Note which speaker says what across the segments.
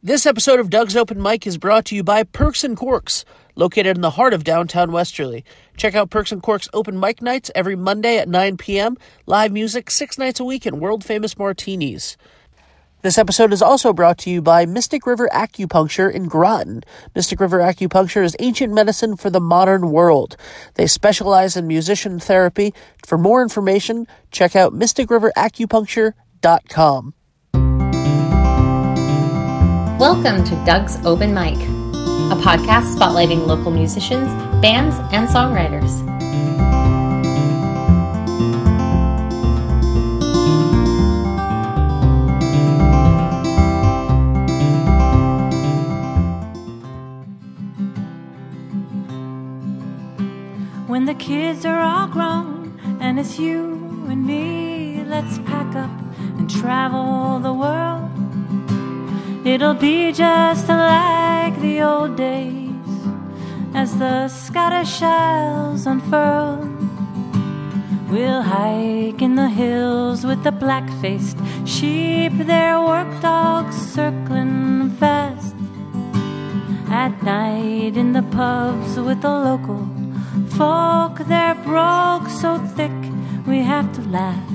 Speaker 1: This episode of Doug's Open Mic is brought to you by Perks and Corks, located in the heart of downtown Westerly. Check out Perks and Corks open mic nights every Monday at 9 p.m., live music six nights a week, and world famous martinis. This episode is also brought to you by Mystic River Acupuncture in Groton. Mystic River Acupuncture is ancient medicine for the modern world. They specialize in musician therapy. For more information, check out mysticriveracupuncture.com.
Speaker 2: Welcome to Doug's Open Mic, a podcast spotlighting local musicians, bands, and songwriters.
Speaker 3: When the kids are all grown and it's you and me, let's pack up and travel the world. It'll be just like the old days as the Scottish Isles unfurl. We'll hike in the hills with the black faced sheep, their work dogs circling fast. At night in the pubs with the local folk, they're broke so thick we have to laugh.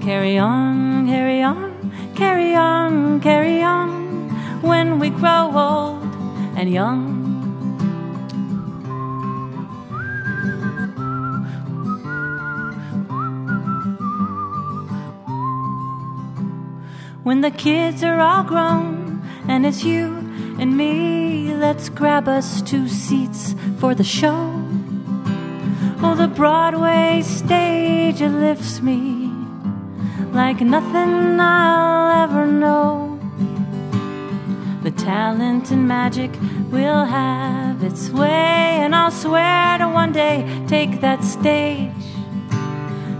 Speaker 3: Carry on, carry on carry on, carry on when we grow old and young. When the kids are all grown and it's you and me, let's grab us two seats for the show. Oh, the Broadway stage, lifts me like nothing I'll ever know. The talent and magic will have its way, and I'll swear to one day take that stage.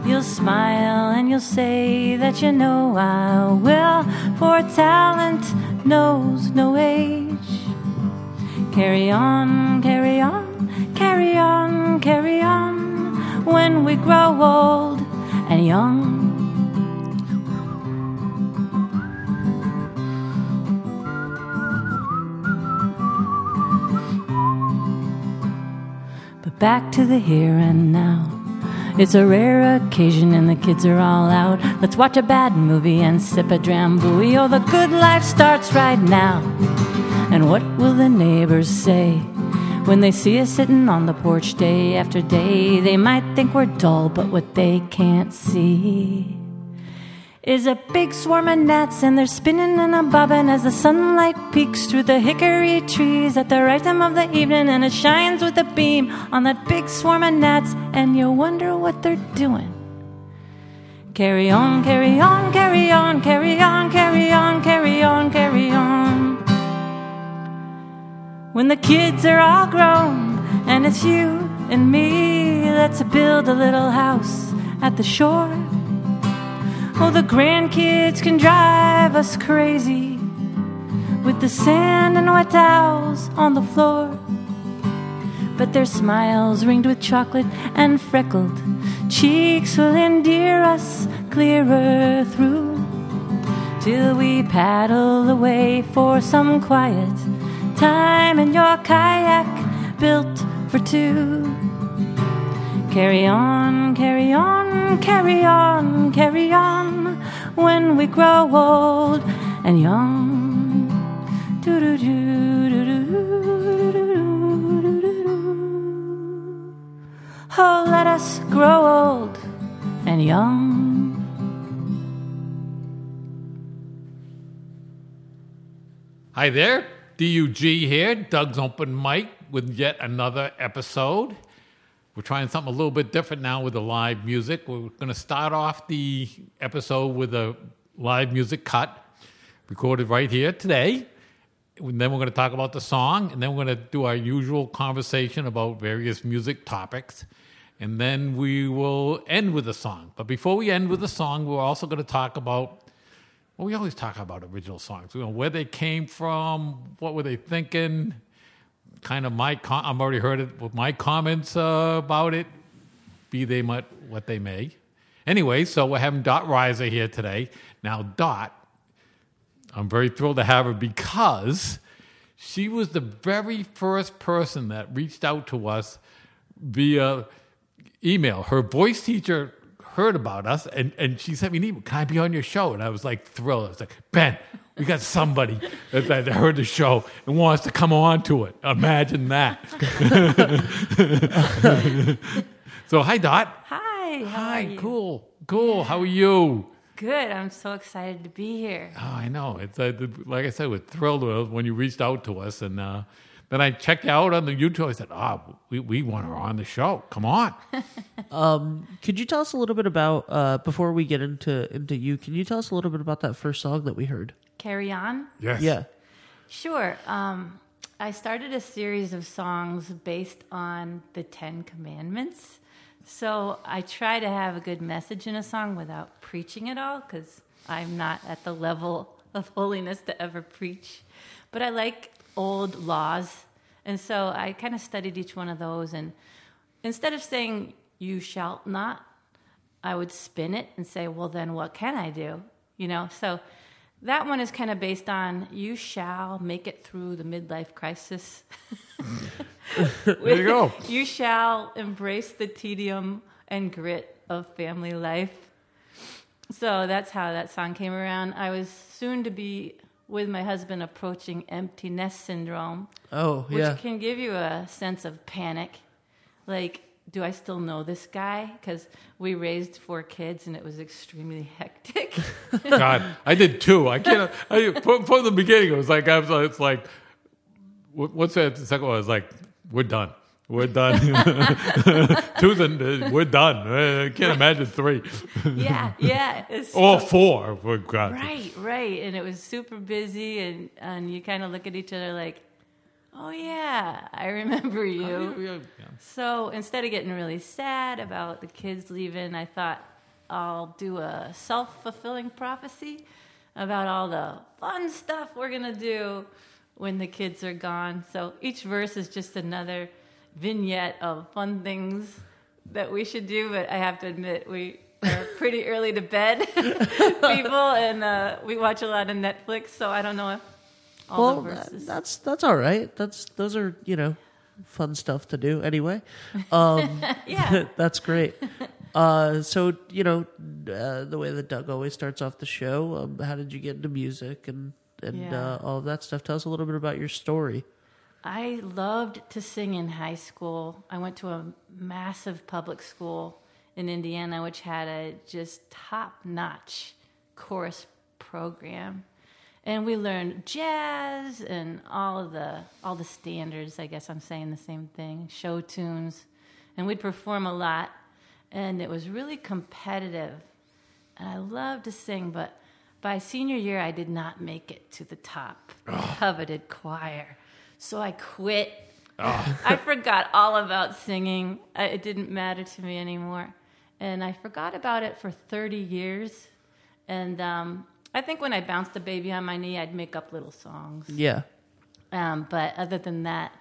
Speaker 3: You'll smile and you'll say that you know I will, for talent knows no age. Carry on, carry on, carry on, carry on when we grow old and young. Back to the here and now. It's a rare occasion and the kids are all out. Let's watch a bad movie and sip a drambuie. Oh, the good life starts right now. And what will the neighbors say when they see us sitting on the porch day after day? They might think we're dull, but what they can't see is a big swarm of gnats, and they're spinning and a bobbing as the sunlight peeks through the hickory trees at the right time of the evening, and it shines with a beam on that big swarm of gnats, and you wonder what they're doing. Carry on, carry on, carry on, carry on, carry on, carry on, carry on. When the kids are all grown, and it's you and me, let's build a little house at the shore Oh, the grandkids can drive us crazy with the sand and wet towels on the floor. But their smiles ringed with chocolate and freckled cheeks will endear us clearer through till we paddle away for some quiet time in your kayak built for two. Carry on, carry on, carry on, carry on when we grow old and young. Oh, let us grow old and young.
Speaker 4: Hi there, DUG here, Doug's Open Mic with yet another episode. We're trying something a little bit different now with the live music. We're going to start off the episode with a live music cut recorded right here today. And then we're going to talk about the song, and then we're going to do our usual conversation about various music topics. And then we will end with a song. But before we end with the song, we're also going to talk about well, we always talk about original songs. You know, where they came from, what were they thinking, kind of my com- I've already heard it with my comments uh, about it, be they what, what they may. Anyway, so we're having Dot Reiser here today. Now, Dot, I'm very thrilled to have her because she was the very first person that reached out to us via email. Her voice teacher heard about us and, and she sent me an email. Can I be on your show? And I was like thrilled. I was like, Ben, we got somebody that, that heard the show and wants to come on to it. Imagine that. so, hi, Dot.
Speaker 3: Hi.
Speaker 4: Hi,
Speaker 3: are you?
Speaker 4: cool, cool. How are you?
Speaker 3: Good. I'm so excited to be here.
Speaker 4: Oh, I know. It's uh, like I said, we're thrilled when you reached out to us, and uh, then I checked out on the YouTube. I said, "Ah, we, we want her on the show. Come on."
Speaker 1: Could you tell us a little bit about uh, before we get into into you? Can you tell us a little bit about that first song that we heard?
Speaker 3: Carry on.
Speaker 4: yes.
Speaker 1: Yeah.
Speaker 3: Sure. Um, I started a series of songs based on the Ten Commandments. So I try to have a good message in a song without preaching at all because I'm not at the level of holiness to ever preach. But I like old laws. And so I kind of studied each one of those. And instead of saying, you shalt not, I would spin it and say, well, then what can I do? You know, so that one is kind of based on you shall make it through the midlife crisis.
Speaker 4: There you go.
Speaker 3: you shall embrace the tedium and grit of family life. So that's how that song came around. I was soon to be with my husband approaching empty nest syndrome,
Speaker 1: Oh,
Speaker 3: which
Speaker 1: yeah.
Speaker 3: can give you a sense of panic. Like, do I still know this guy? Because we raised four kids and it was extremely hectic.
Speaker 4: God, I did two. I can't. I, from, from the beginning, it was like I was. It's like, what's that? The second one I was like, we're done. We're done. Two's and uh, we're done. Uh, I can't imagine three
Speaker 3: yeah, yeah. It's
Speaker 4: or four. For God.
Speaker 3: Right, right. And it was super busy, and, and you kind of look at each other like, oh, yeah, I remember you.
Speaker 4: Yeah, yeah.
Speaker 3: So instead of getting really sad about the kids leaving, I thought I'll do a self fulfilling prophecy about all the fun stuff we're going to do when the kids are gone. So each verse is just another vignette of fun things that we should do, but I have to admit, we are pretty early to bed people, and uh, we watch a lot of Netflix, so I don't know if all
Speaker 1: well,
Speaker 3: the verses.
Speaker 1: that's that's all right. That's those are you know fun stuff to do anyway. Um,
Speaker 3: yeah.
Speaker 1: that's great. Uh, so you know uh, the way that Doug always starts off the show. Um, how did you get into music and and
Speaker 3: Yeah.
Speaker 1: uh, all of that stuff? Tell us a little bit about your story.
Speaker 3: I loved to sing in high school. I went to a massive public school in Indiana, which had a just top notch chorus program. And we learned jazz and all of the all the standards, I guess I'm saying the same thing, show tunes. And we'd perform a lot and it was really competitive. And I loved to sing, but by senior year I did not make it to the top coveted choir. So I quit. I forgot all about singing. It didn't matter to me anymore. And I forgot about it for 30 years. And um, I think when I bounced the baby on my knee, I'd make up little songs.
Speaker 1: Yeah.
Speaker 3: Um, but other than that,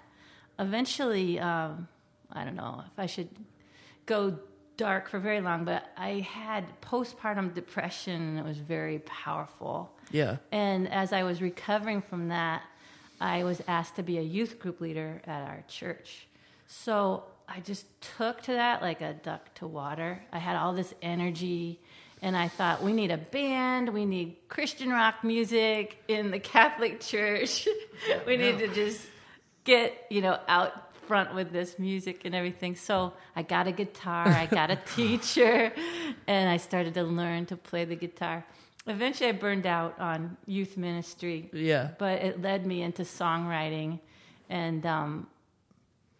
Speaker 3: eventually, um, I don't know if I should go dark for very long, but I had postpartum depression and it was very powerful.
Speaker 1: Yeah.
Speaker 3: And as I was recovering from that, I was asked to be a youth group leader at our church. So I just took to that like a duck to water. I had all this energy, and I thought, we need a band, we need Christian rock music in the Catholic Church. we need to just get, you know, out front with this music and everything. So I got a guitar, I got a teacher, and I started to learn to play the guitar. Eventually, I burned out on youth ministry,
Speaker 1: Yeah.
Speaker 3: but it led me into songwriting, and um,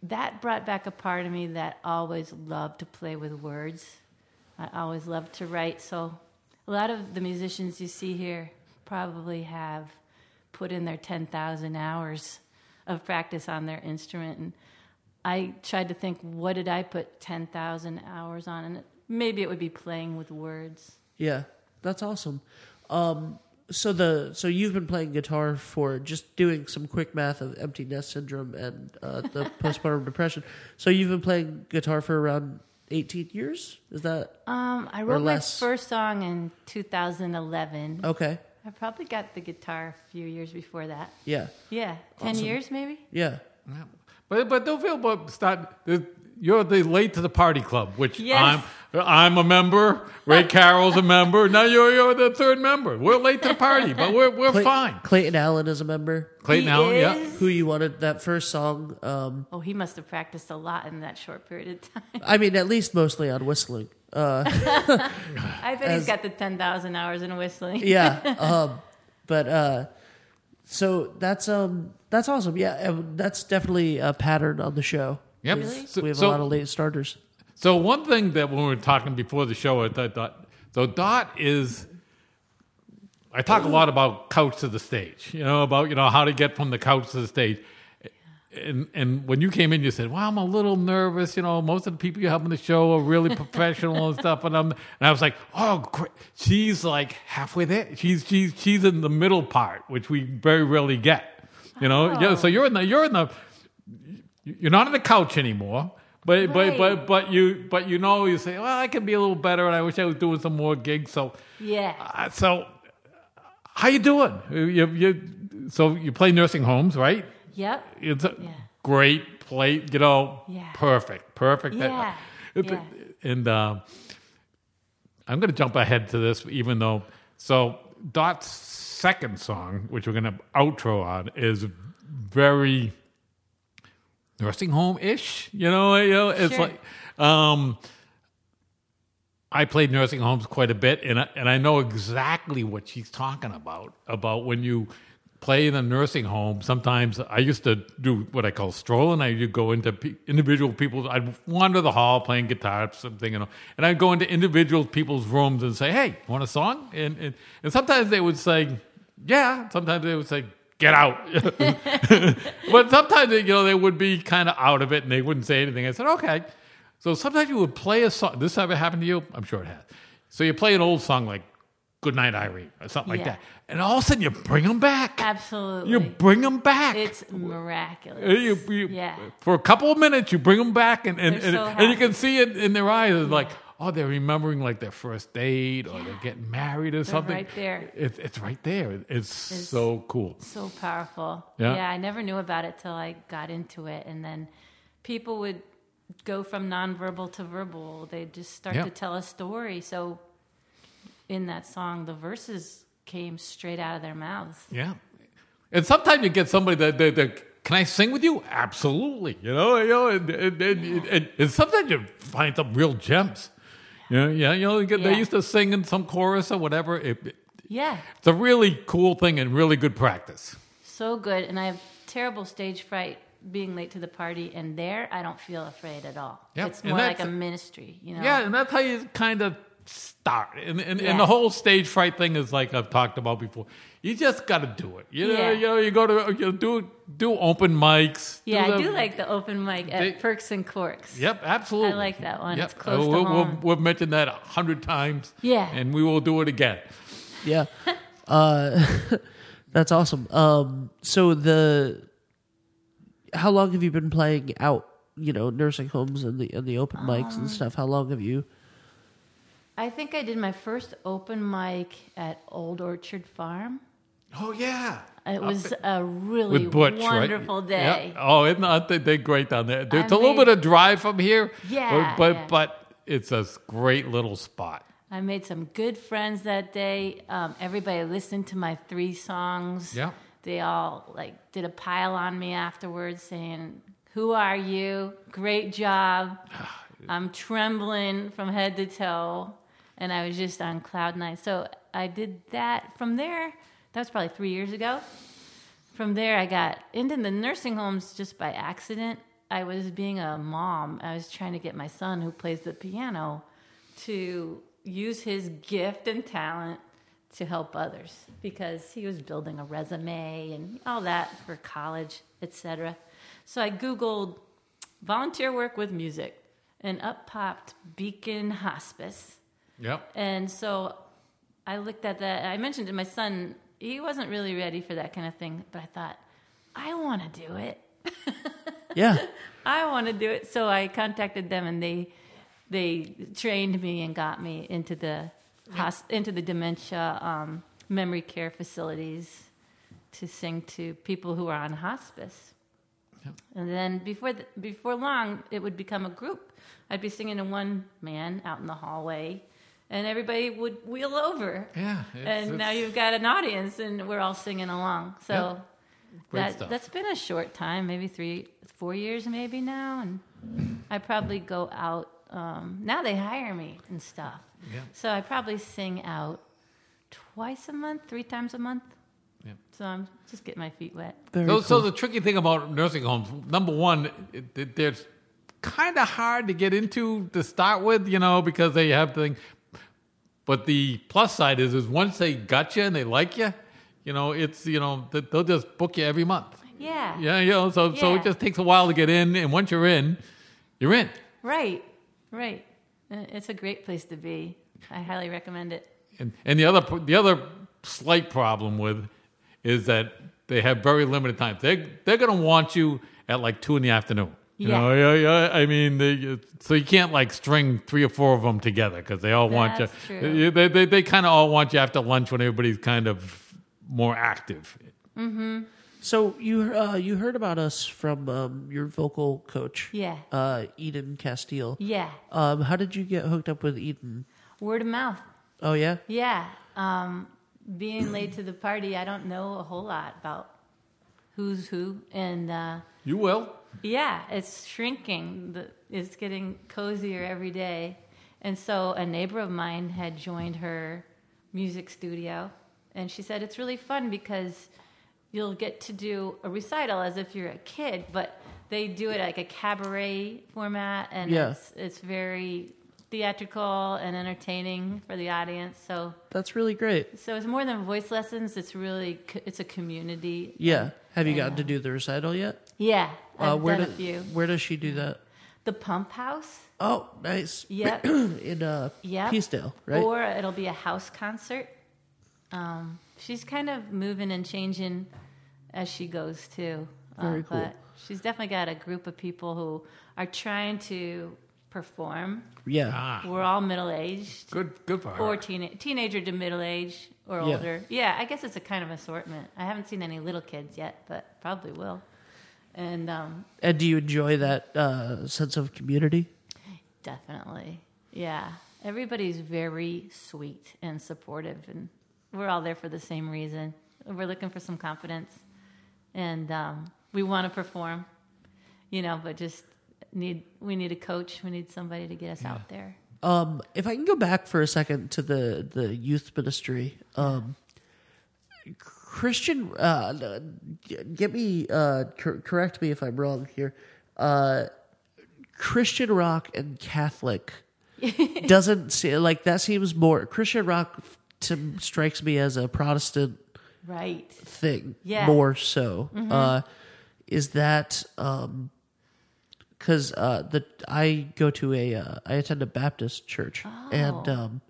Speaker 3: that brought back a part of me that always loved to play with words. I always loved to write. So a lot of the musicians you see here probably have put in their 10,000 hours of practice on their instrument. And I tried to think, what did I put 10,000 hours on? And maybe it would be playing with words.
Speaker 1: Yeah, that's awesome. Um, so the so you've been playing guitar for just doing some quick math of empty nest syndrome and uh, the postpartum depression. So you've been playing guitar for around eighteen years. Is that
Speaker 3: Um, I wrote my
Speaker 1: less.
Speaker 3: first song in 2011.
Speaker 1: okay?
Speaker 3: I probably got the guitar a few years before that.
Speaker 1: Yeah.
Speaker 3: Yeah, ten years maybe.
Speaker 1: Yeah.
Speaker 4: Yeah. But but don't feel about start. You're the late to the party club, which
Speaker 3: Yes.
Speaker 4: I'm. I'm a member. Ray Carroll's a member. Now you're you're the third member. We're late to the party, but we're we're
Speaker 1: Clay-
Speaker 4: fine.
Speaker 1: Clayton Allen is a member.
Speaker 4: Clayton
Speaker 3: He
Speaker 4: Allen, yeah.
Speaker 3: is?
Speaker 1: Who you wanted that first song? Um,
Speaker 3: Oh, he must have practiced a lot in that short period of time.
Speaker 1: I mean, at least mostly on whistling. Uh,
Speaker 3: I bet
Speaker 1: As-
Speaker 3: he's got the ten thousand hours in whistling.
Speaker 1: yeah. Um, but uh, so that's um that's awesome. Yeah, and that's definitely a pattern on the show.
Speaker 4: Yep.
Speaker 3: Really?
Speaker 4: So,
Speaker 1: we have
Speaker 4: so-
Speaker 1: a lot of late starters.
Speaker 4: So one thing that when we were talking before the show, I thought, so Dot is. I talk a lot about couch to the stage, you know, about you know how to get from the couch to the stage. And and when you came in, you said, "Well, I'm a little nervous. You know, most of the people you have on the show are really professional and stuff." And I'm and I was like, "Oh, great. she's like halfway there. She's she's she's in the middle part, which we very rarely get. You know, yeah. So oh. you're in the you're in the you're not on the couch anymore. But but
Speaker 3: Right.
Speaker 4: but but you but you know you say well I could be a little better and I wish I was doing some more gigs so
Speaker 3: Yeah.
Speaker 4: uh, so how you doing you, you so you play nursing homes right
Speaker 3: Yep.
Speaker 4: it's a
Speaker 3: Yeah.
Speaker 4: great play you know
Speaker 3: Yeah.
Speaker 4: perfect perfect
Speaker 3: Yeah.
Speaker 4: It-
Speaker 3: Yeah.
Speaker 4: and uh, I'm going to jump ahead to this even though so Dot's second song which we're going to outro on is very nursing home ish. You know, you know, it's
Speaker 3: Sure.
Speaker 4: like um, I played nursing homes quite a bit, and I, and I know exactly what she's talking about. About when you play in a nursing home. Sometimes I used to do what I call strolling. I would go into pe- individual people's. I'd wander the hall playing guitar, or something, know, and I'd go into individual people's rooms and say, "Hey, want a song?" And and, and sometimes they would say, "Yeah." Sometimes they would say. Get out. but sometimes, you know, they would be kind of out of it and they wouldn't say anything. I said, okay. So sometimes you would play a song. This ever happened to you? I'm sure it has. So you play an old song like Good Night Irene or something like that. And all of a sudden you bring them back.
Speaker 3: Absolutely.
Speaker 4: You bring them back.
Speaker 3: it's miraculous.
Speaker 4: You- you-
Speaker 3: Yeah.
Speaker 4: For a couple of minutes, you bring them back, and and, and,
Speaker 3: so
Speaker 4: and you can see it in their eyes. It's like, oh, they're remembering like their first date, or they're getting married, or something.
Speaker 3: right there.
Speaker 4: It's it's right there. It's, so cool.
Speaker 3: so powerful.
Speaker 4: Yeah.
Speaker 3: I never knew about it till I got into it, and then people would go from nonverbal to verbal. They'd just start
Speaker 4: Yeah.
Speaker 3: to tell a story. So, in that song, the verses came straight out of their mouths.
Speaker 4: Yeah. And sometimes you get somebody that, that, that can I sing with you? Absolutely. You know, you know, and, and, and, and, and sometimes you find some real gems. Know, yeah, you know, you they
Speaker 3: Yeah.
Speaker 4: used to sing in some chorus or whatever. It, it-
Speaker 3: Yeah,
Speaker 4: it's a really cool thing and really good practice.
Speaker 3: so good. And I have terrible stage fright being late to the party, and there I don't feel afraid at all.
Speaker 4: Yep,
Speaker 3: It's more like a ministry, you know.
Speaker 4: Yeah, and that's how you kind of start. And, and,
Speaker 3: Yeah.
Speaker 4: and the whole stage fright thing is like I've talked about before. You just got to do it. You know,
Speaker 3: Yeah.
Speaker 4: you know, you go to you know, do do open mics.
Speaker 3: Yeah, I
Speaker 4: the-
Speaker 3: do like the open mic at
Speaker 4: They-
Speaker 3: Perks and Corks.
Speaker 4: Yep, absolutely.
Speaker 3: I like that one.
Speaker 4: Yep.
Speaker 3: It's close
Speaker 4: Uh,
Speaker 3: to
Speaker 4: we'll, we'll-
Speaker 3: home.
Speaker 4: We've mentioned that a hundred times.
Speaker 3: Yeah.
Speaker 4: and we will do it again.
Speaker 1: Yeah. Uh, that's awesome. Um, so the how long have you been playing out? You know, nursing homes and the and the open mics
Speaker 3: Um,
Speaker 1: and stuff. How long have you?
Speaker 3: I think I did my first open mic at Old Orchard Farm.
Speaker 4: Oh yeah,
Speaker 3: It was a really
Speaker 4: Butch,
Speaker 3: wonderful
Speaker 4: right?
Speaker 3: day.
Speaker 4: Yep. Oh, isn't that, they- they're great down there.
Speaker 3: I
Speaker 4: It's a little bit of drive from here.
Speaker 3: Yeah,
Speaker 4: but but,
Speaker 3: yeah.
Speaker 4: but it's a great little spot.
Speaker 3: I made some good friends that day. Um, everybody listened to my three songs.
Speaker 4: Yeah.
Speaker 3: They all like did a pile on me afterwards saying, Who are you? Great job. I'm trembling from head to toe. And I was just on cloud nine. So I did that. From there, that was probably three years ago. From there, I got into the nursing homes just by accident. I was being a mom. I was trying to get my son, who plays the piano, to use his gift and talent to help others because he was building a resume and all that for college, etc. So I googled volunteer work with music, and up popped Beacon Hospice.
Speaker 4: Yep.
Speaker 3: And so I looked at that. I mentioned to my son, he wasn't really ready for that kind of thing, but I thought, I want to do it.
Speaker 1: Yeah.
Speaker 3: I want to do it. So I contacted them, and they they trained me and got me into the into the dementia um, memory care facilities to sing to people who are on hospice.
Speaker 4: Yep.
Speaker 3: And then before the, before long, it would become a group. I'd be singing to one man out in the hallway, and everybody would wheel over.
Speaker 4: Yeah, it's-
Speaker 3: and now you've got an audience, and we're all singing along. So
Speaker 4: Great
Speaker 3: that
Speaker 4: stuff.
Speaker 3: that's been a short time, maybe three, four years, maybe now, and I probably go out. Um, now they hire me and stuff,
Speaker 4: Yeah.
Speaker 3: so I probably sing out twice a month, three times a month.
Speaker 4: Yeah.
Speaker 3: So I'm just getting my feet wet.
Speaker 4: So,
Speaker 1: cool.
Speaker 4: so the tricky thing about nursing homes, number one, it, it, they're kind of hard to get into to start with, you know, because they have things. But the plus side is, is once they got you and they like you, you know, it's you know they'll just book you every month.
Speaker 3: Yeah.
Speaker 4: Yeah, you know, so so it just takes a while to get in, and once you're in, you're in.
Speaker 3: Right. Right. Uh, It's a great place to be. I highly recommend it.
Speaker 4: And and the other the other slight problem with is that they have very limited time. They they're going to want you at like two in the afternoon. You
Speaker 3: Yeah.
Speaker 4: know, yeah, yeah. I mean, they, so you can't like string three or four of them together because they all want you.
Speaker 3: That's true.
Speaker 4: They they, they kind of all want you after lunch when everybody's kind of more active. Mm-hmm.
Speaker 1: So you uh, you heard about us from um, your vocal coach,
Speaker 3: Yeah.
Speaker 1: uh, Eden Castile.
Speaker 3: Yeah.
Speaker 1: Um, how did you get hooked up with Eden?
Speaker 3: Word of mouth.
Speaker 1: Oh yeah,
Speaker 3: Yeah. Um, being late to the party, I don't know a whole lot about who's who. And uh,
Speaker 4: You will.
Speaker 3: Yeah, it's shrinking. It's getting cozier every day. And so a neighbor of mine had joined her music studio. And she said, it's really fun because you'll get to do a recital as if you're a kid, but they do it like a cabaret format. And
Speaker 1: Yeah.
Speaker 3: it's, it's very theatrical and entertaining for the audience. So
Speaker 1: that's really great.
Speaker 3: so it's more than voice lessons. It's really it's a community.
Speaker 1: Yeah. Have you gotten to do the recital yet?
Speaker 3: Yeah, I've
Speaker 1: Uh, where
Speaker 3: done
Speaker 1: do-
Speaker 3: a few.
Speaker 1: Where does she do that?
Speaker 3: The Pump House.
Speaker 1: Oh, nice.
Speaker 3: Yep.
Speaker 1: In uh,
Speaker 3: Yep.
Speaker 1: Peacedale, right?
Speaker 3: Or it'll be a house concert. Um, she's kind of moving and changing as she goes too. Uh,
Speaker 1: Very cool.
Speaker 3: But she's definitely got a group of people who are trying to perform.
Speaker 1: yeah.
Speaker 4: Ah,
Speaker 3: We're all middle aged.
Speaker 4: good good for her.
Speaker 3: Or teen- teenager to middle age or
Speaker 1: Yeah.
Speaker 3: older. Yeah, I guess it's a kind of assortment. I haven't seen any little kids yet, but probably will. And um,
Speaker 1: And do you enjoy that uh, sense of community?
Speaker 3: definitely, yeah. Everybody's very sweet and supportive, and we're all there for the same reason. We're looking for some confidence, and um, we want to perform, you know, but just need we need a coach. We need somebody to get us out there.
Speaker 1: Um, if I can go back for a second to the the youth ministry, um, Christian, uh, get me uh, cor- correct me if I'm wrong here. Uh, Christian rock and Catholic doesn't see like that seems more Christian rock to, strikes me as a Protestant
Speaker 3: Right.
Speaker 1: thing
Speaker 3: Yeah.
Speaker 1: more so uh is that um because uh the i go to a uh, i attend a baptist church and
Speaker 3: Oh.
Speaker 1: um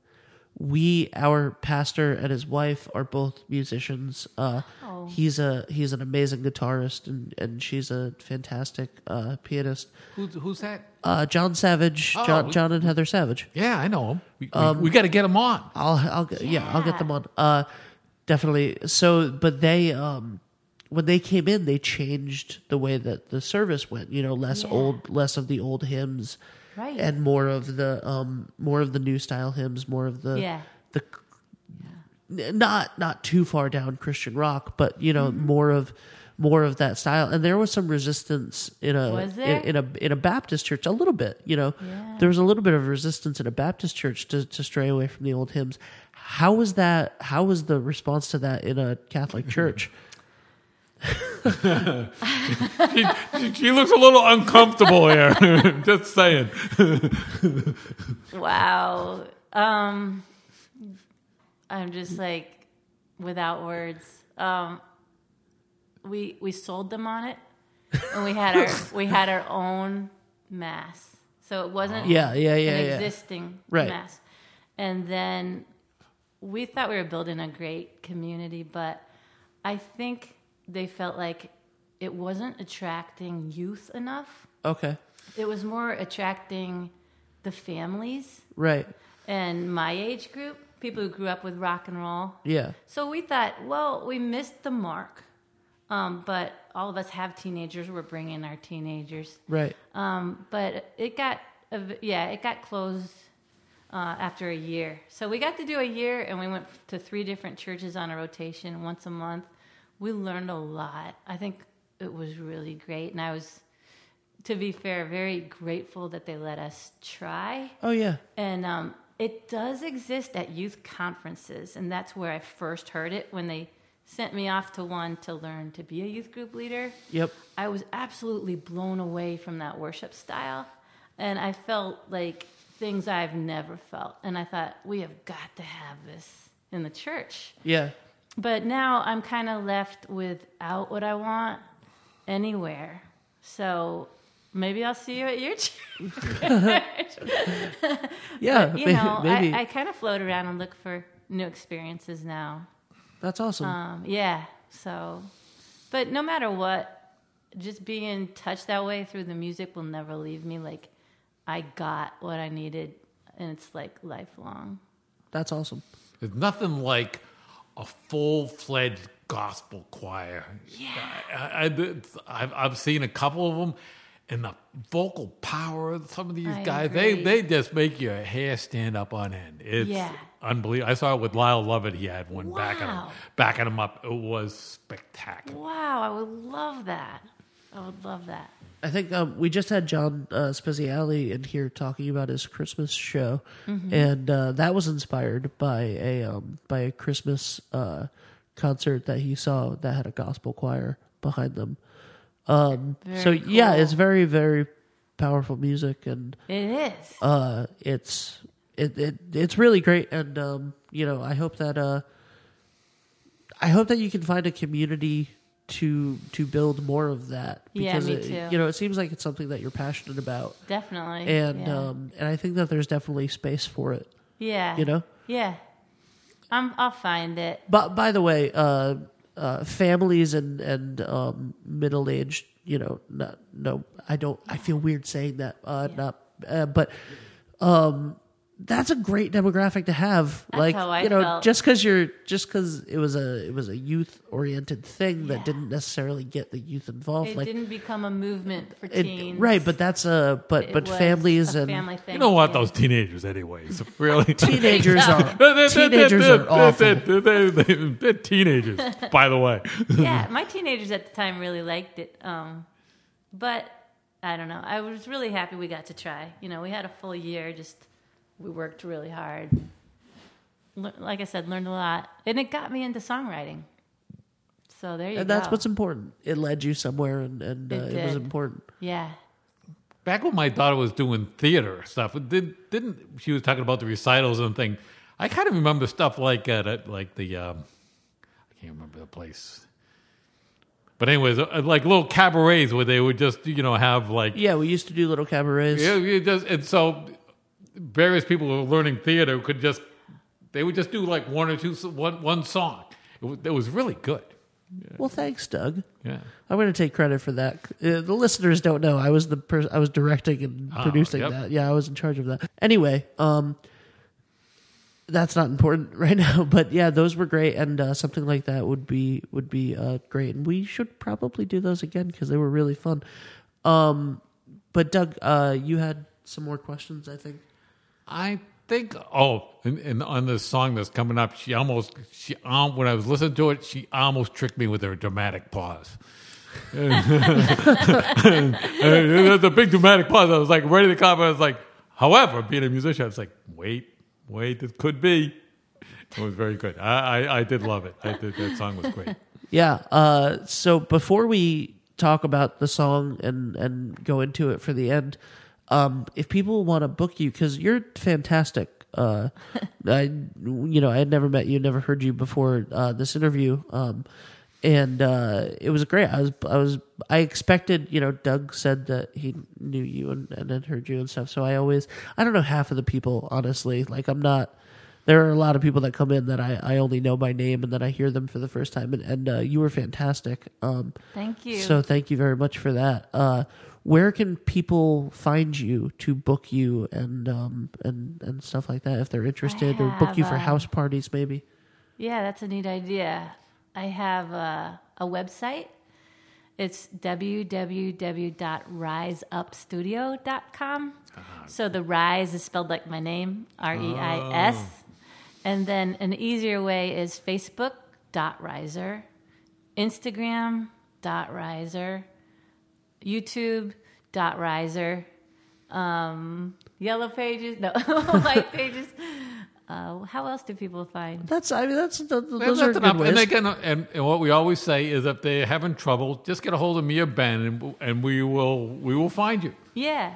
Speaker 1: we our pastor and his wife are both musicians uh
Speaker 3: Oh.
Speaker 1: he's a he's an amazing guitarist and and she's a fantastic uh pianist
Speaker 4: Who's who's that?
Speaker 1: uh john savage
Speaker 4: Oh,
Speaker 1: john
Speaker 4: we-
Speaker 1: john and heather savage
Speaker 4: Yeah, I know him. We,
Speaker 1: Um,
Speaker 4: we, got to get them on.
Speaker 1: I'll I'll get yeah. I'll get them on. Uh definitely. So but they um when they came in they changed the way that the service went, you know, less
Speaker 3: Yeah.
Speaker 1: old less of the old hymns
Speaker 3: Right.
Speaker 1: and more of the um more of the new style hymns, more of the
Speaker 3: Yeah.
Speaker 1: the n- not not too far down Christian rock, but you know,
Speaker 3: Mm-hmm.
Speaker 1: more of more of that style. And there was some resistance in a in, in a in a Baptist church a little bit, you know.
Speaker 3: Yeah.
Speaker 1: There was a little bit of resistance in a Baptist church to to stray away from the old hymns. How was that how was the response to that in a Catholic church?
Speaker 4: She, she, looks a little uncomfortable here. Just saying.
Speaker 3: Wow. Um, I'm just like without words. Um, we we sold them on it, and we had our we had our own mass, so it wasn't
Speaker 1: Yeah, yeah, yeah,
Speaker 3: an
Speaker 1: yeah.
Speaker 3: existing
Speaker 1: Right.
Speaker 3: mass. And then we thought we were building a great community, but I think they felt like it wasn't attracting youth enough.
Speaker 1: Okay.
Speaker 3: It was more attracting the families
Speaker 1: Right.
Speaker 3: and my age group people who grew up with rock and roll.
Speaker 1: Yeah.
Speaker 3: So we thought, well, we missed the mark, um, but all of us have teenagers. We're bringing our teenagers.
Speaker 1: Right.
Speaker 3: Um, but it got, yeah, it got closed uh, after a year. So we got to do a year, and we went to three different churches on a rotation once a month. We learned a lot. I think it was really great, and I was, to be fair, very grateful that they let us try.
Speaker 1: Oh yeah.
Speaker 3: And um, it does exist at youth conferences, and that's where I first heard it when they sent me off to one to learn to be a youth group leader.
Speaker 1: Yep.
Speaker 3: I was absolutely blown away from that worship style, and I felt like things I've never felt. And I thought, we have got to have this in the church.
Speaker 1: Yeah.
Speaker 3: But now I'm kind of left without what I want anywhere. So maybe I'll see you at your church.
Speaker 1: Yeah.
Speaker 3: you
Speaker 1: may-
Speaker 3: know,
Speaker 1: maybe.
Speaker 3: I, I kind of float around and look for new experiences now.
Speaker 1: That's awesome.
Speaker 3: Um, yeah. So, but no matter what, just being touched that way through the music will never leave me. Like, I got what I needed, and it's like lifelong.
Speaker 1: That's awesome.
Speaker 4: There's nothing like a full fledged gospel choir.
Speaker 3: Yeah.
Speaker 4: I, I, I've, I've seen a couple of them, and the vocal power of some of these
Speaker 3: I
Speaker 4: guys,
Speaker 3: agree.
Speaker 4: they, they just make your hair stand up on end. It's
Speaker 3: Yeah.
Speaker 4: unbelievable. I saw it with Lyle Lovett. He had one backing, him, backing him up. It was spectacular.
Speaker 3: Wow, I would love that. I would love that.
Speaker 1: I think um, we just had John uh, Speziali in here talking about his Christmas show,
Speaker 3: Mm-hmm.
Speaker 1: and uh, that was inspired by a um, by a Christmas uh, concert that he saw that had a gospel choir behind them. Um, so
Speaker 3: Very
Speaker 1: yeah, it's very very powerful music, and
Speaker 3: It is.
Speaker 1: uh, it's it, it it's really great, and um, you know I hope that uh, I hope that you can find a community to to build more of that
Speaker 3: Yeah,
Speaker 1: because
Speaker 3: me
Speaker 1: it,
Speaker 3: too.
Speaker 1: you know it seems like it's something that you're passionate about,
Speaker 3: Definitely.
Speaker 1: and
Speaker 3: yeah.
Speaker 1: um, and I think that there's definitely space for it.
Speaker 3: yeah.
Speaker 1: You know,
Speaker 3: Yeah. I'm, I'll find it.
Speaker 1: but by the way, uh, uh, families and and um, middle aged, you know, not, no, I don't. I feel weird saying that. Uh, Not, uh, but um, that's a great demographic to have.
Speaker 3: That's
Speaker 1: like
Speaker 3: how I
Speaker 1: you know,
Speaker 3: felt.
Speaker 1: just because you're just because it was a it was a youth oriented thing
Speaker 3: Yeah.
Speaker 1: that didn't necessarily get the youth involved.
Speaker 3: It
Speaker 1: like
Speaker 3: didn't become a movement for
Speaker 1: it-
Speaker 3: teens.
Speaker 1: right, but that's a but
Speaker 3: It
Speaker 1: but families
Speaker 3: a
Speaker 1: and
Speaker 3: family thing.
Speaker 4: You don't want
Speaker 3: yeah.
Speaker 4: those teenagers, anyways. Really.
Speaker 1: teenagers are
Speaker 4: They're- they're-
Speaker 1: teenagers
Speaker 4: they're-
Speaker 1: are awful.
Speaker 4: they're- they're- they're- They're teenagers, by the way.
Speaker 3: yeah, my teenagers at the time really liked it. Um, but I don't know. I was really happy we got to try. You know, we had a full year. Just we worked really hard. Le- Like I said, learned a lot, and it got me into songwriting. So there you
Speaker 1: and
Speaker 3: go.
Speaker 1: that's what's important. It led you somewhere, and and uh,
Speaker 3: It
Speaker 1: it was
Speaker 3: did.
Speaker 1: important.
Speaker 3: yeah.
Speaker 4: Back when my daughter was doing theater stuff, it did, didn't she was talking about the recitals and thing? I kind of remember stuff like uh, that, like the um, I can't remember the place. But anyways, uh, like little cabarets where they would just you know have like
Speaker 1: Yeah, we used to do little cabarets.
Speaker 4: Yeah, you just and so various people who were learning theater could just they would just do like one or two one one song. It was, it was really good.
Speaker 1: Well, thanks, Doug.
Speaker 4: Yeah.
Speaker 1: I'm going to take credit for that. Uh, the listeners don't know I was the person I was directing and
Speaker 4: Oh,
Speaker 1: producing
Speaker 4: yep.
Speaker 1: that. Yeah, I was in charge of that. Anyway, um, that's not important right now. But yeah, those were great, and uh, something like that would be would be uh, great, and we should probably do those again because they were really fun. Um, but Doug, uh, you had some more questions, I think.
Speaker 4: I think oh, and, and on this song that's coming up, she almost she um, when I was listening to it, she almost tricked me with her dramatic pause. the big dramatic pause. I was like ready to comment. I was like, however, being a musician, I was like, wait, wait, this could be. It was very good. I, I, I did love it. I did. That song was great.
Speaker 1: Yeah. Uh, so before we talk about the song and and go into it for the end, um, if people want to book you because you're fantastic. Uh, I you know I had never met you, never heard you before uh, this interview. Um, and uh, it was great. I was, I was, I expected. You know, Doug said that he knew you and, and had heard you and stuff. So I always, I don't know half of the people honestly. Like I'm not, there are a lot of people that come in that I, I only know by name and then I hear them for the first time. And, and uh, you were fantastic. Um,
Speaker 3: Thank you.
Speaker 1: so thank you very much for that. Uh, where can people find you to book you and um, and and stuff like that if they're interested, or book you for
Speaker 3: have, uh,
Speaker 1: house parties maybe?
Speaker 3: Yeah, that's a neat idea. I have a, a website. It's www.riseupstudio.com. So the rise is spelled like my name, R E I S. And then an easier way is Facebook.riser, Instagram.riser, YouTube.riser, um, yellow pages, no, white pages. Uh, how else do people find?
Speaker 1: That's I mean that's the,
Speaker 4: Well,
Speaker 1: those are
Speaker 4: that's
Speaker 1: good
Speaker 4: enough.
Speaker 1: ways.
Speaker 4: And, they can, and, and what we always say is, if they're having trouble, just get a hold of me or Ben, and, and we will we will find you.
Speaker 3: Yeah.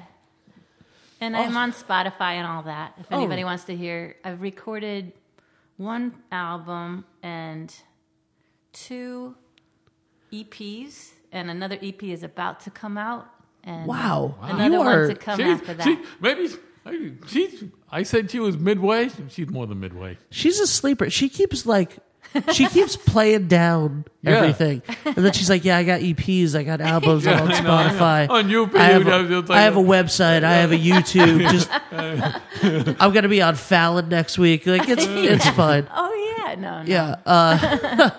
Speaker 3: And I'm on Spotify and all that. If
Speaker 1: Oh.
Speaker 3: anybody wants to hear, I've recorded one album and two EPs, and another EP is about to come out. And
Speaker 1: Wow.
Speaker 3: another
Speaker 1: You
Speaker 3: one
Speaker 1: are-
Speaker 3: to come
Speaker 4: She's-
Speaker 3: after that.
Speaker 4: she- maybe she's. I said she was midway. She's more than midway.
Speaker 1: She's a sleeper. She keeps like she keeps playing down
Speaker 4: Yeah.
Speaker 1: everything, and then she's like, "Yeah, I got EPs, I got albums
Speaker 4: Yeah,
Speaker 1: on
Speaker 4: I know, I know.
Speaker 1: Spotify,
Speaker 4: On YouTube,
Speaker 1: I have,
Speaker 4: you
Speaker 1: a,
Speaker 4: know, it's like
Speaker 1: I have a
Speaker 4: a-
Speaker 1: website, I have a YouTube. Just I'm gonna be on Fallon next week. Like it's it's fine.
Speaker 3: oh, yeah. No, no.
Speaker 1: Yeah. Uh,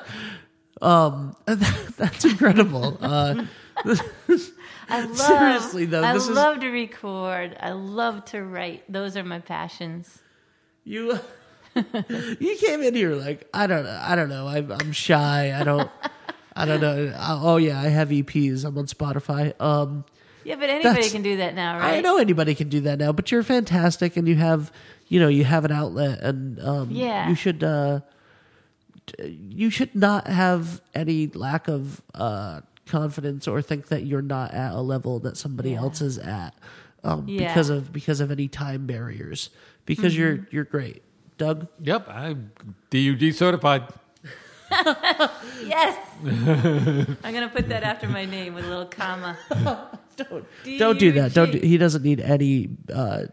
Speaker 1: um, that's incredible. Uh,
Speaker 3: I love,
Speaker 1: Seriously, though,
Speaker 3: I
Speaker 1: this is-
Speaker 3: love to record. I love to write. Those are my passions.
Speaker 1: you you came in here like I don't know. I don't know. I'm, I'm shy. I don't. I don't know. Oh yeah, I have EPs. I'm on Spotify. Um.
Speaker 3: Yeah, but anybody can do that now, right?
Speaker 1: I know anybody can do that now, but you're fantastic, and you have, you know, you have an outlet, and um,
Speaker 3: Yeah.
Speaker 1: you should, uh, you should not have any lack of uh, confidence or think that you're not at a level that somebody
Speaker 3: Yeah.
Speaker 1: else is at, um,
Speaker 3: Yeah. Mm-hmm.
Speaker 1: because of because of any time barriers. Because you're you're great, Doug.
Speaker 4: Yep, I'm DUG certified.
Speaker 3: Yes. I'm gonna put that after my name with a little comma.
Speaker 1: Don't don't do that. Don't. Do, he doesn't need any uh,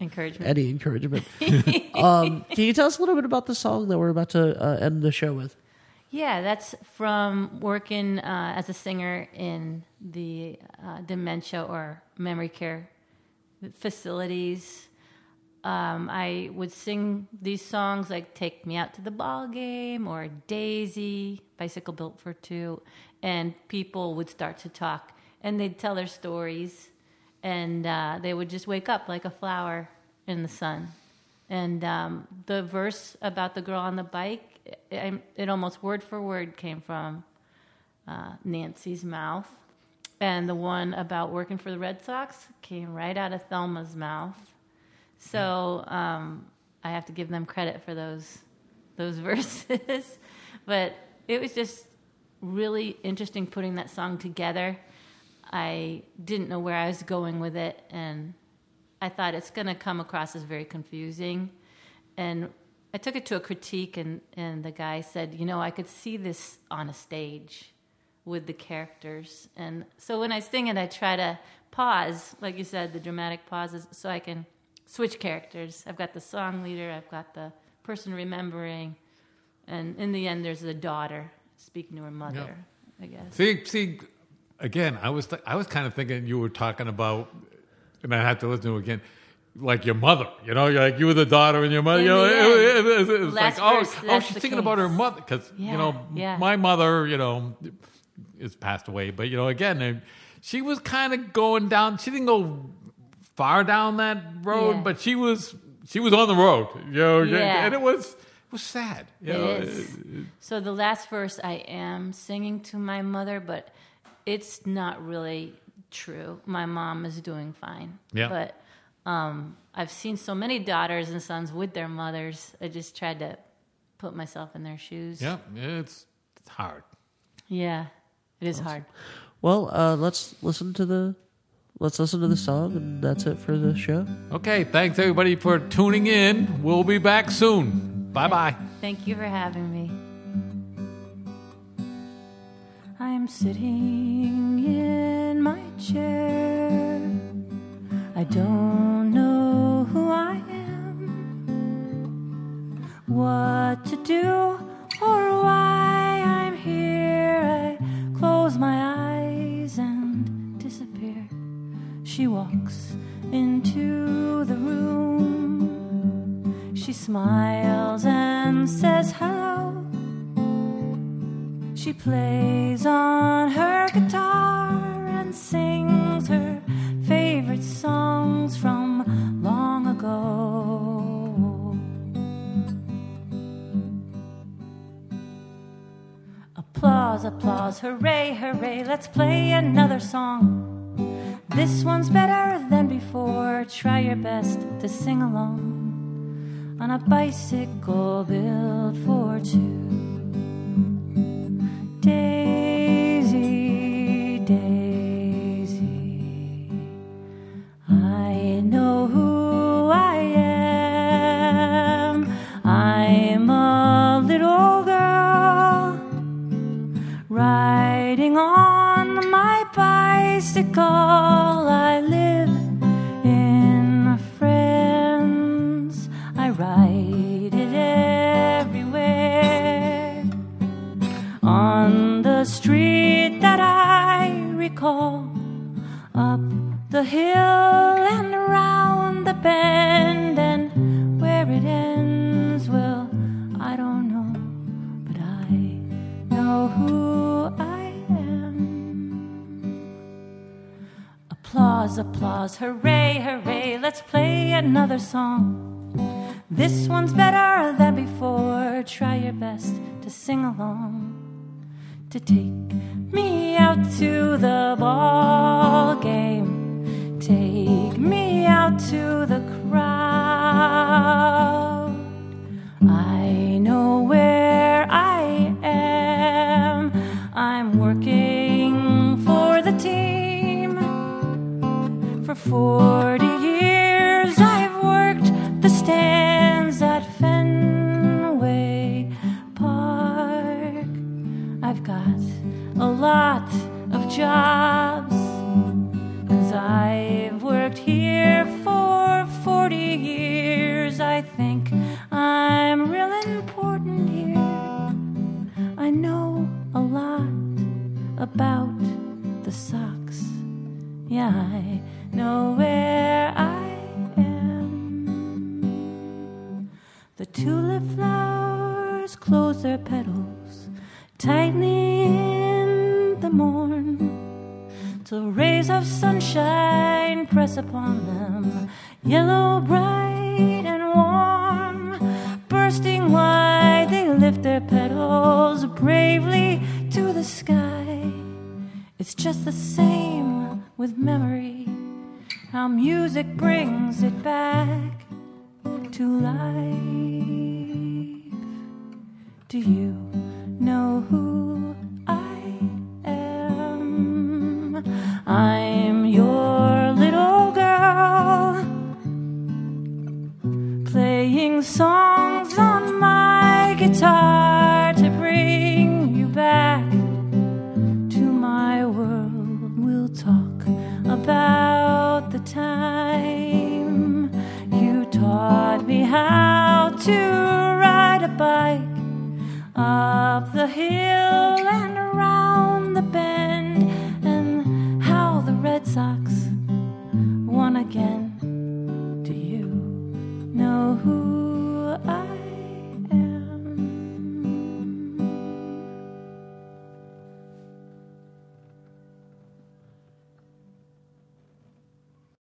Speaker 3: Encouragement.
Speaker 1: any encouragement. um, can you tell us a little bit about the song that we're about to uh, end the show with?
Speaker 3: Yeah, that's from working uh, as a singer in the uh, dementia or memory care facilities. Um, I would sing these songs like "Take Me Out to the Ball Game" or "Daisy," "Bicycle Built for Two," and people would start to talk and they'd tell their stories, and uh, they would just wake up like a flower in the sun. And um, the verse about the girl on the bike, it, it almost word for word came from uh, Nancy's mouth. And the one about working for the Red Sox came right out of Thelma's mouth. So um, I have to give them credit for those those verses. but it was just really interesting putting that song together. I didn't know where I was going with it, and I thought it's going to come across as very confusing. And I took it to a critique, and, and the guy said, You know, I could see this on a stage with the characters. And so when I sing it, I try to pause, like you said, the dramatic pauses, so I can switch characters. I've got the song leader, I've got the person remembering, and in the end, there's the daughter speaking to her mother, I guess.
Speaker 4: See, see, again, I was th- I was kind of thinking you were talking about, and I had to listen to it again, like your mother. You know, you're like you were the daughter and your mother.
Speaker 3: In
Speaker 4: you know, it, it- it- it was like,
Speaker 3: Last
Speaker 4: oh, oh, she's thinking about her mother because
Speaker 3: Yeah,
Speaker 4: you know
Speaker 3: yeah.
Speaker 4: my mother, you know, is passed away. But you know, again, she was kind of going down. She didn't go far down that road,
Speaker 3: Yeah.
Speaker 4: but she was she was on the road. You know,
Speaker 3: Yeah.
Speaker 4: and it was it was sad. You know,
Speaker 3: It is. So the last verse, I am singing to my mother, but it's not really true. My mom is doing fine.
Speaker 4: Yeah.
Speaker 3: But um, I've seen so many daughters and sons with their mothers. I just tried to put myself in their shoes.
Speaker 4: yeah, it's it's hard.
Speaker 3: Yeah. It is hard.
Speaker 1: Well, uh, let's listen to the let's listen to the song, and that's it for the show.
Speaker 4: Okay, thanks everybody for tuning in. We'll be back soon. Bye bye.
Speaker 3: Thank you for having me. I'm sitting in my chair. I don't know who I am, what to do, or why I'm here. I close my eyes and disappear. She walks into the room. She smiles and says hello. She plays. paisa. song. This one's better than before. Try your best to sing along. To take me out to the ball game. Take me out to the crowd. I know where. the same with memory. How music brings it back to life. Do you know who?